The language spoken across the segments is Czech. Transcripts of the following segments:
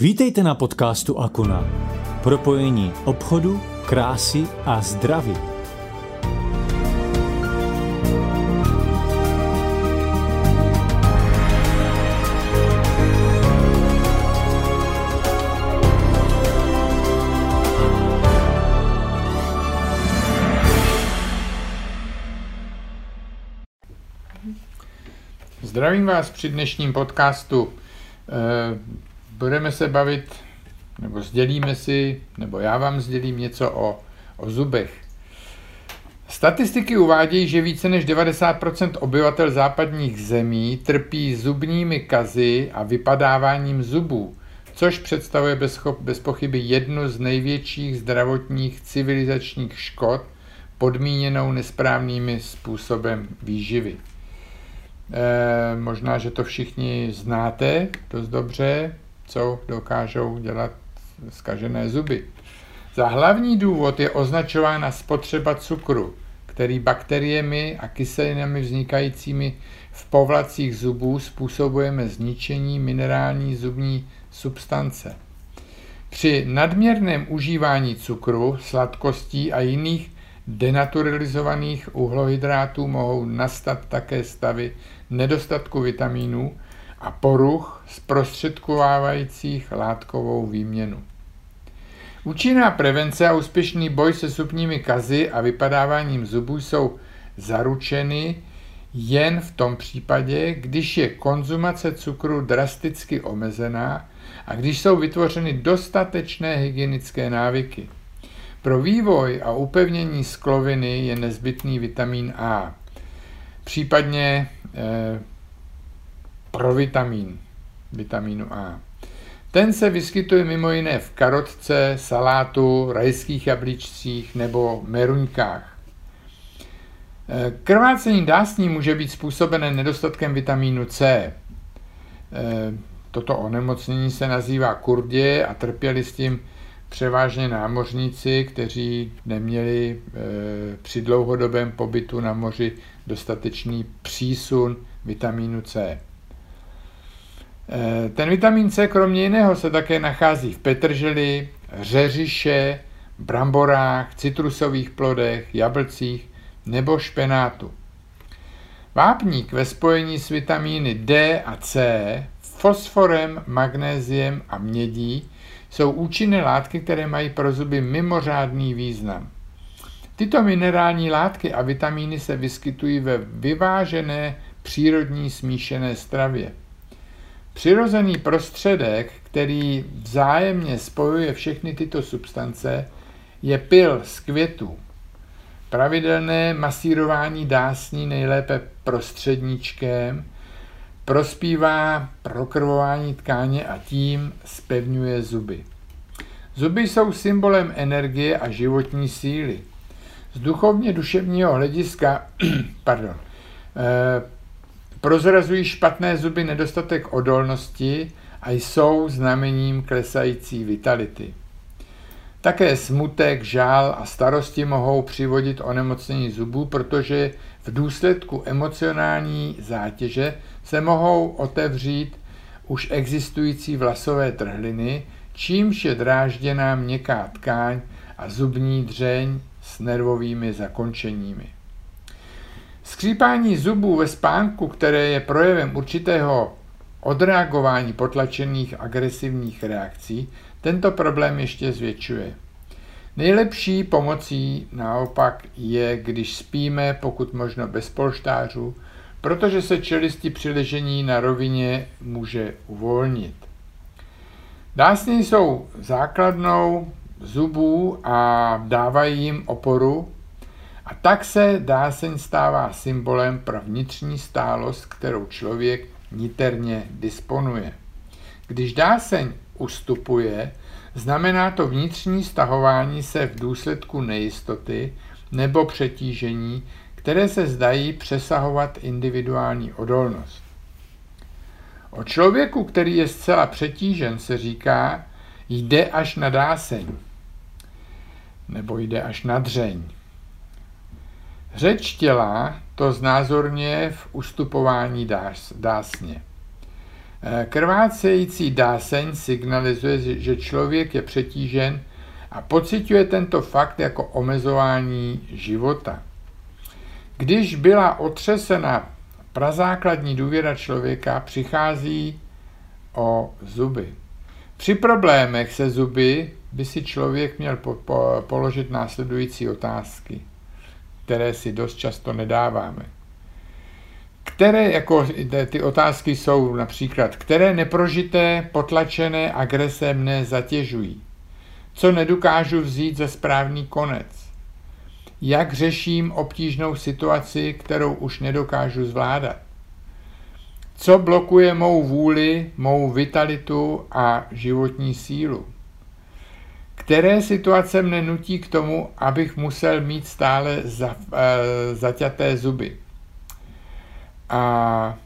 Vítejte na podcastu Akuna. Propojení obchodu, krásy a zdraví. Zdravím vás při dnešním podcastu. Budeme se bavit, nebo sdělíme si, nebo já vám sdělím něco o, o zubech. Statistiky uvádějí, že více než 90% obyvatel západních zemí trpí zubními kazy a vypadáváním zubů, což představuje bez, bez pochyby jednu z největších zdravotních civilizačních škod podmíněnou nesprávnými způsobem výživy. E, možná, že to všichni znáte dost dobře, co dokážou dělat zkažené zuby. Za hlavní důvod je označována spotřeba cukru, který bakteriemi a kyselinami vznikajícími v povlacích zubů způsobujeme zničení minerální zubní substance. Při nadměrném užívání cukru, sladkostí a jiných denaturalizovaných uhlohydrátů mohou nastat také stavy nedostatku vitamínů a poruch zprostředkovávajících látkovou výměnu. Účinná prevence a úspěšný boj se zubními kazy a vypadáváním zubů jsou zaručeny jen v tom případě, když je konzumace cukru drasticky omezená a když jsou vytvořeny dostatečné hygienické návyky. Pro vývoj a upevnění skloviny je nezbytný vitamin A, případně eh, provitamin, vitamínu A. Ten se vyskytuje mimo jiné v karotce, salátu, rajských jablíčcích nebo meruňkách. Eh, krvácení dásní může být způsobené nedostatkem vitamínu C. Eh, toto onemocnění se nazývá kurdě a trpěli s tím převážně námořníci, kteří neměli eh, při dlouhodobém pobytu na moři dostatečný přísun vitamínu C. Eh, ten vitamin C kromě jiného se také nachází v petrželi, řeřiše, bramborách, citrusových plodech, jablcích nebo špenátu. Vápník ve spojení s vitamíny D a C, fosforem, magnéziem a mědí jsou účinné látky, které mají pro zuby mimořádný význam. Tyto minerální látky a vitamíny se vyskytují ve vyvážené přírodní smíšené stravě. Přirozený prostředek, který vzájemně spojuje všechny tyto substance, je pil z květů. Pravidelné masírování dásní nejlépe prostředníčkem prospívá prokrvování tkáně a tím spevňuje zuby. Zuby jsou symbolem energie a životní síly. Z duchovně duševního hlediska pardon, eh, Prozrazují špatné zuby nedostatek odolnosti a jsou znamením klesající vitality. Také smutek, žál a starosti mohou přivodit onemocnění zubů, protože v důsledku emocionální zátěže se mohou otevřít už existující vlasové trhliny, čímž je drážděná měkká tkáň a zubní dřeň s nervovými zakončeními. Skřípání zubů ve spánku, které je projevem určitého odreagování potlačených agresivních reakcí, tento problém ještě zvětšuje. Nejlepší pomocí naopak je, když spíme pokud možno bez polštářů, protože se čelisti při ležení na rovině může uvolnit. Dásny jsou základnou zubů a dávají jim oporu a tak se dáseň stává symbolem pro vnitřní stálost, kterou člověk niterně disponuje. Když dáseň ustupuje, znamená to vnitřní stahování se v důsledku nejistoty nebo přetížení, které se zdají přesahovat individuální odolnost. O člověku, který je zcela přetížen, se říká, jde až na dáseň, nebo jde až na dřeň. Řeč těla to znázorně v ustupování dás, dásně. Eh, krvácející dáseň signalizuje, že člověk je přetížen a pociťuje tento fakt jako omezování života. Když byla otřesena prazákladní důvěra člověka, přichází o zuby. Při problémech se zuby by si člověk měl po, po, položit následující otázky, které si dost často nedáváme. Které, jako ty otázky jsou například, které neprožité, potlačené agrese mne zatěžují? Co nedokážu vzít za správný konec? Jak řeším obtížnou situaci, kterou už nedokážu zvládat? Co blokuje mou vůli, mou vitalitu a životní sílu? Které situace mne nutí k tomu, abych musel mít stále za, e, zaťaté zuby? A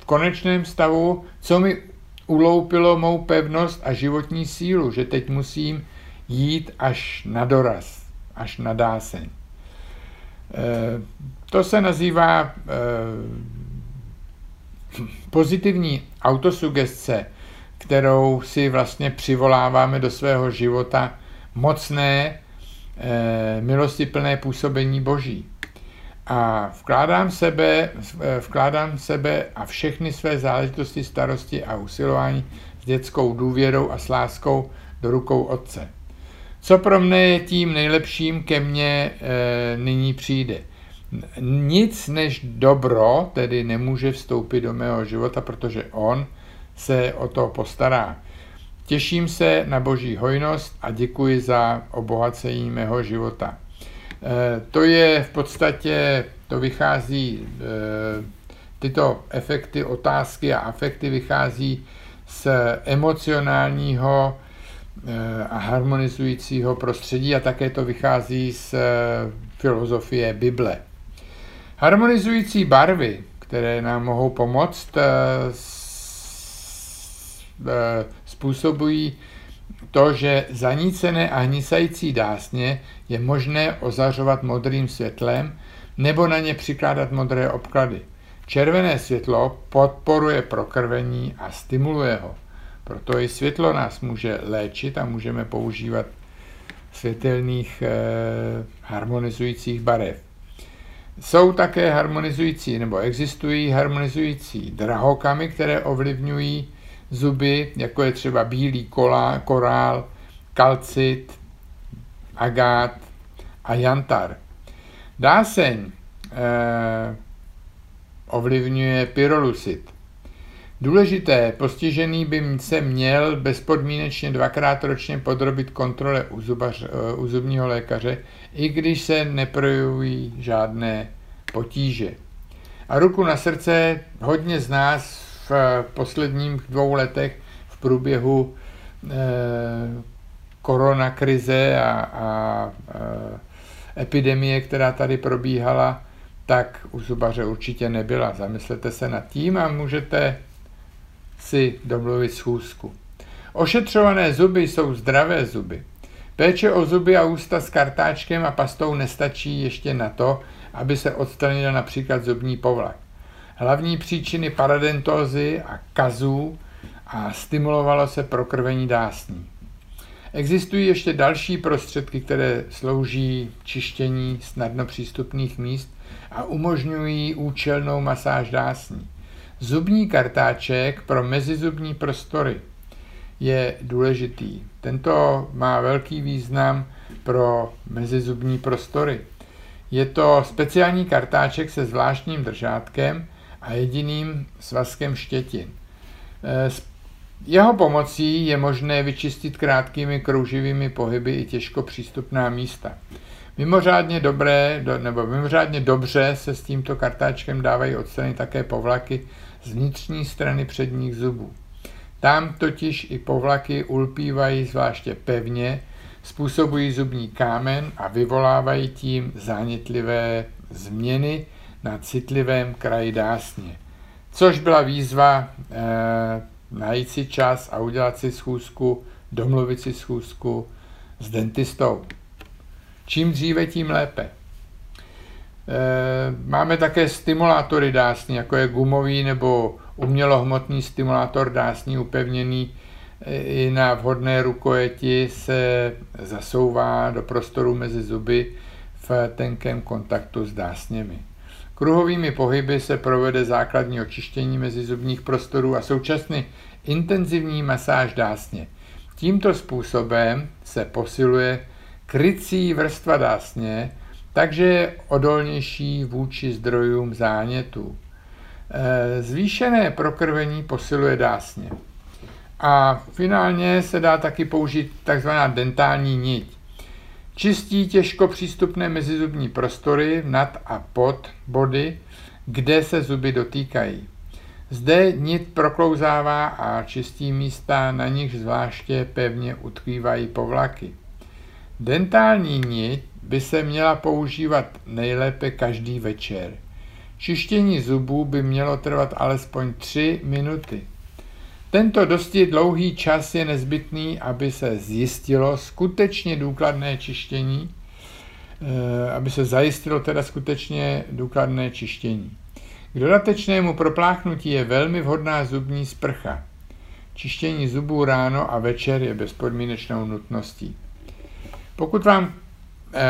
v konečném stavu, co mi uloupilo mou pevnost a životní sílu, že teď musím jít až na doraz, až na dáseň. E, to se nazývá e, pozitivní autosugestce, kterou si vlastně přivoláváme do svého života mocné, e, milostiplné působení Boží a vkládám sebe, eh, vkládám sebe a všechny své záležitosti, starosti a usilování s dětskou důvěrou a s láskou do rukou Otce. Co pro mne je tím nejlepším, ke mně e, nyní přijde. Nic než dobro tedy nemůže vstoupit do mého života, protože On se o to postará. Těším se na Boží hojnost a děkuji za obohacení mého života. Eh, to je v podstatě, to vychází, eh, tyto efekty, otázky a afekty vychází z emocionálního eh, a harmonizujícího prostředí a také to vychází z filozofie Bible. Harmonizující barvy, které nám mohou pomoct, způsobují to, že zanícené a hnisající dásně je možné ozařovat modrým světlem nebo na ně přikládat modré obklady. Červené světlo podporuje prokrvení a stimuluje ho. Proto i světlo nás může léčit a můžeme používat světelných e, harmonizujících barev. Jsou také harmonizující, nebo existují harmonizující drahokamy, které ovlivňují zuby, jako je třeba bílý kolá, korál, kalcit, agát a jantar. Dáseň eh, ovlivňuje pyrolusit. Důležité, postižený by se měl bezpodmínečně dvakrát ročně podrobit kontrole u, zubař, eh, u zubního lékaře, i když se neprojevují žádné potíže. A ruku na srdce, hodně z nás v posledních dvou letech v průběhu eh, koronakrize a, a e, epidemie, která tady probíhala, tak u zubaře určitě nebyla. Zamyslete se nad tím a můžete si domluvit schůzku. Ošetřované zuby jsou zdravé zuby. Péče o zuby a ústa s kartáčkem a pastou nestačí ještě na to, aby se odstranil například zubní povlak. Hlavní příčiny paradentózy a kazů a stimulovalo se prokrvení dásní. Existují ještě další prostředky, které slouží čištění snadno přístupných míst a umožňují účelnou masáž dásní. Zubní kartáček pro mezizubní prostory je důležitý. Tento má velký význam pro mezizubní prostory. Je to speciální kartáček se zvláštním držátkem a jediným svazkem štětin. Jeho pomocí je možné vyčistit krátkými krouživými pohyby i těžko přístupná místa. Mimořádně dobré, nebo mimořádně dobře se s tímto kartáčkem dávají odstranit také povlaky z vnitřní strany předních zubů. Tam totiž i povlaky ulpívají zvláště pevně, způsobují zubní kámen a vyvolávají tím zánětlivé změny na citlivém kraji dásně. Což byla výzva eh, najít si čas a udělat si schůzku, domluvit si schůzku s dentistou. Čím dříve, tím lépe. E, máme také stimulátory dásní, jako je gumový nebo umělohmotný stimulátor dásní upevněný i na vhodné rukojeti se zasouvá do prostoru mezi zuby v tenkém kontaktu s dásněmi. Kruhovými pohyby se provede základní očištění mezi zubních prostorů a současně intenzivní masáž dásně. Tímto způsobem se posiluje krycí vrstva dásně, takže je odolnější vůči zdrojům zánětů. E, zvýšené prokrvení posiluje dásně. A finálně se dá taky použít takzvaná dentální niť. Čistí těžko přístupné mezizubní prostory nad a pod body, kde se zuby dotýkají. Zde nit proklouzává a čistí místa, na nich zvláště pevně utkvívají povlaky. Dentální nit by se měla používat nejlépe každý večer. Čištění zubů by mělo trvat alespoň 3 minuty. Tento dosti dlouhý čas je nezbytný, aby se zjistilo skutečně důkladné čištění, eh, aby se zajistilo teda skutečně důkladné čištění. K dodatečnému propláchnutí je velmi vhodná zubní sprcha. Čištění zubů ráno a večer je bezpodmínečnou nutností. Pokud vám e,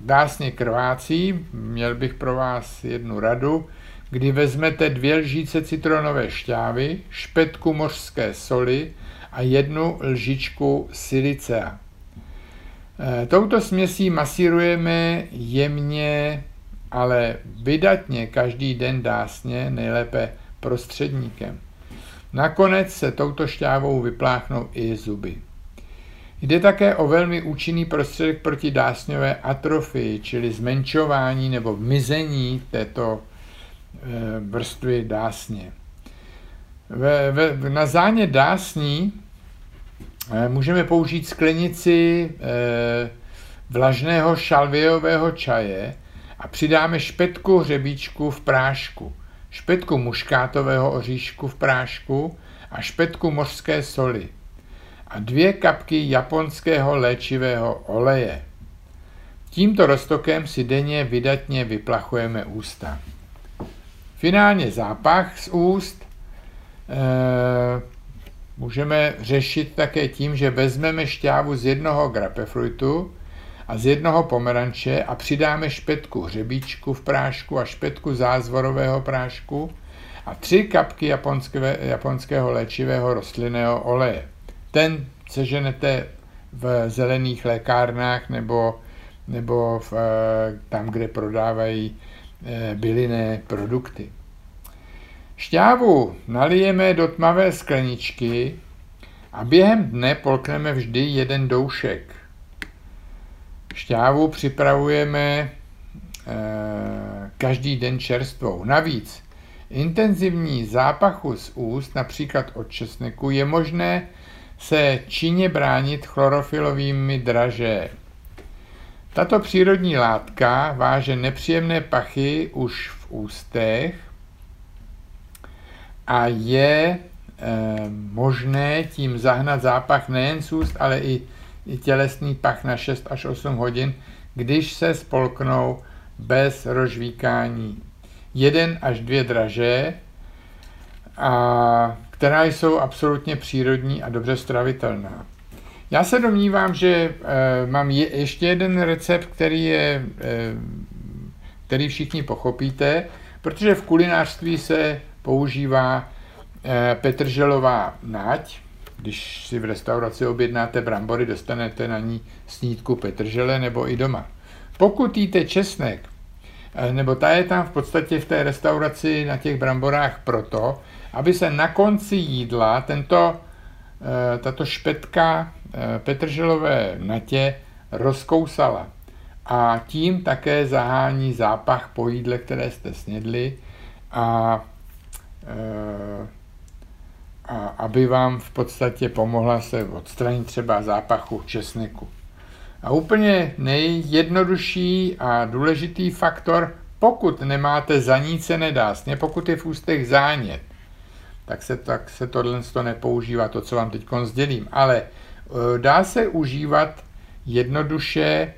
dásně krvácí, měl bych pro vás jednu radu, kdy vezmete dvě lžíce citronové šťávy, špetku mořské soli a jednu lžičku silicea. E, touto směsí masírujeme jemně, ale vydatně každý den dásně, nejlépe prostředníkem. Nakonec se touto šťávou vypláchnou i zuby. Jde také o velmi účinný prostředek proti dásňové atrofii, čili zmenšování nebo mizení této vrstvy dásně. Ve, ve, na záně dásní eh, můžeme použít sklenici eh, vlažného šalvějového čaje a přidáme špetku hřebíčku v prášku, špetku muškátového oříšku v prášku a špetku mořské soli a dvě kapky japonského léčivého oleje. Tímto roztokem si denně vydatně vyplachujeme ústa. Finálně zápach z úst e, můžeme řešit také tím, že vezmeme šťávu z jednoho grapefruitu a z jednoho pomeranče a přidáme špetku hřebíčku v prášku a špetku zázvorového prášku a tři kapky japonské, japonského léčivého rostlinného oleje. Ten seženete v zelených lékárnách nebo, nebo v, eh, tam, kde prodávají bylinné produkty. Šťávu nalijeme do tmavé skleničky a během dne polkneme vždy jeden doušek. Šťávu připravujeme eh, každý den čerstvou. Navíc intenzivní zápachu z úst, například od česneku, je možné se činně bránit chlorofilovými draže. Tato přírodní látka váže nepříjemné pachy už v ústech a je e, možné tím zahnat zápach nejen z úst, ale i, i tělesný pach na 6 až 8 hodin, když se spolknou bez rožvíkání. Jeden až dvě draže, a, která jsou absolutně přírodní a dobře stravitelná. Já se domnívám, že e, mám je, ještě jeden recept, který, je, e, který všichni pochopíte, protože v kulinářství se používá e, petrželová náť. Když si v restauraci objednáte brambory, dostanete na ní snídku petržele nebo i doma. Pokud jíte česnek, nebo ta je tam v podstatě v té restauraci na těch bramborách proto, aby se na konci jídla tento, tato špetka petrželové natě rozkousala a tím také zahání zápach po jídle, které jste snědli a, eh, a aby vám v podstatě pomohla se odstranit třeba zápachu česneku. A úplně nejjednodušší a důležitý faktor, pokud nemáte zanícené dásně, pokud je v ústech zánět, tak se, tak se tohle nepoužívá, to, co vám teď sdělím. Ale Eh, dá se užívat jednoduše,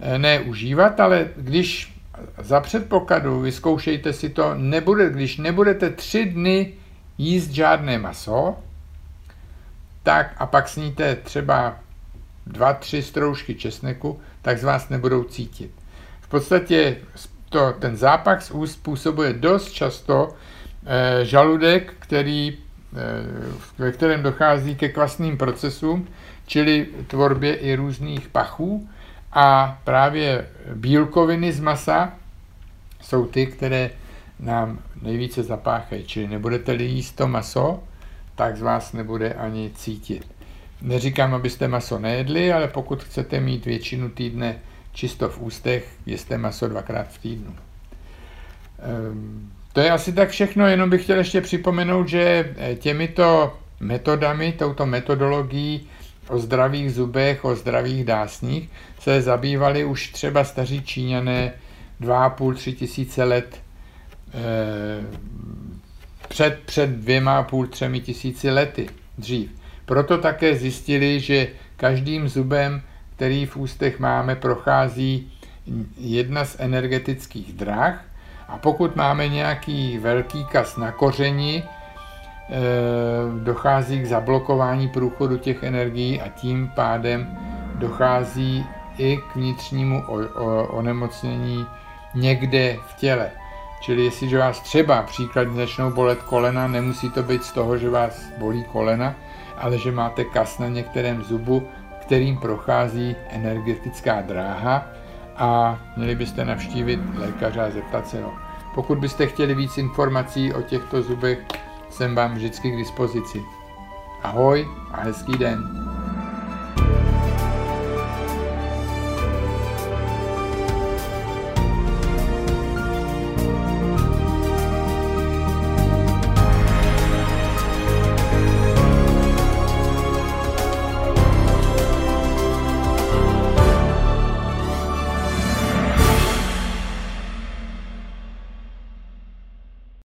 eh, ne užívat, ale když za předpokladu, vyzkoušejte si to, nebude, když nebudete tři dny jíst žádné maso, tak a pak sníte třeba dva, tři stroužky česneku, tak z vás nebudou cítit. V podstatě to, ten zápach z úst způsobuje dost často e, žaludek, který, ve kterém dochází ke kvasným procesům, čili tvorbě i různých pachů. A právě bílkoviny z masa jsou ty, které nám nejvíce zapáchají. Čili nebudete-li jíst to maso, tak z vás nebude ani cítit. Neříkám, abyste maso nejedli, ale pokud chcete mít většinu týdne čisto v ústech, jeste maso dvakrát v týdnu. Ehm, to je asi tak všechno, jenom bych chtěl ještě připomenout, že eh, těmito metodami, touto metodologií o zdravých zubech, o zdravých dásních se zabývali už třeba staří Číňané 2,5-3 tisíce let eh, před, před dvěma a půl, třemi tisíci lety dřív. Proto také zjistili, že každým zubem, který v ústech máme, prochází jedna z energetických drah a pokud máme nějaký velký kas na kořeni, eh, dochází k zablokování průchodu těch energií a tím pádem dochází i k vnitřnímu onemocnění někde v těle. Čili jestliže vás třeba příkladně začnou bolet kolena, nemusí to být z toho, že vás bolí kolena, ale že máte kas na některém zubu, kterým prochází energetická dráha a měli byste navštívit lékaře a zeptat se ho. Pokud byste chtěli víc informací o těchto zubech, jsem vám vždycky k dispozici. Ahoj a hezký den.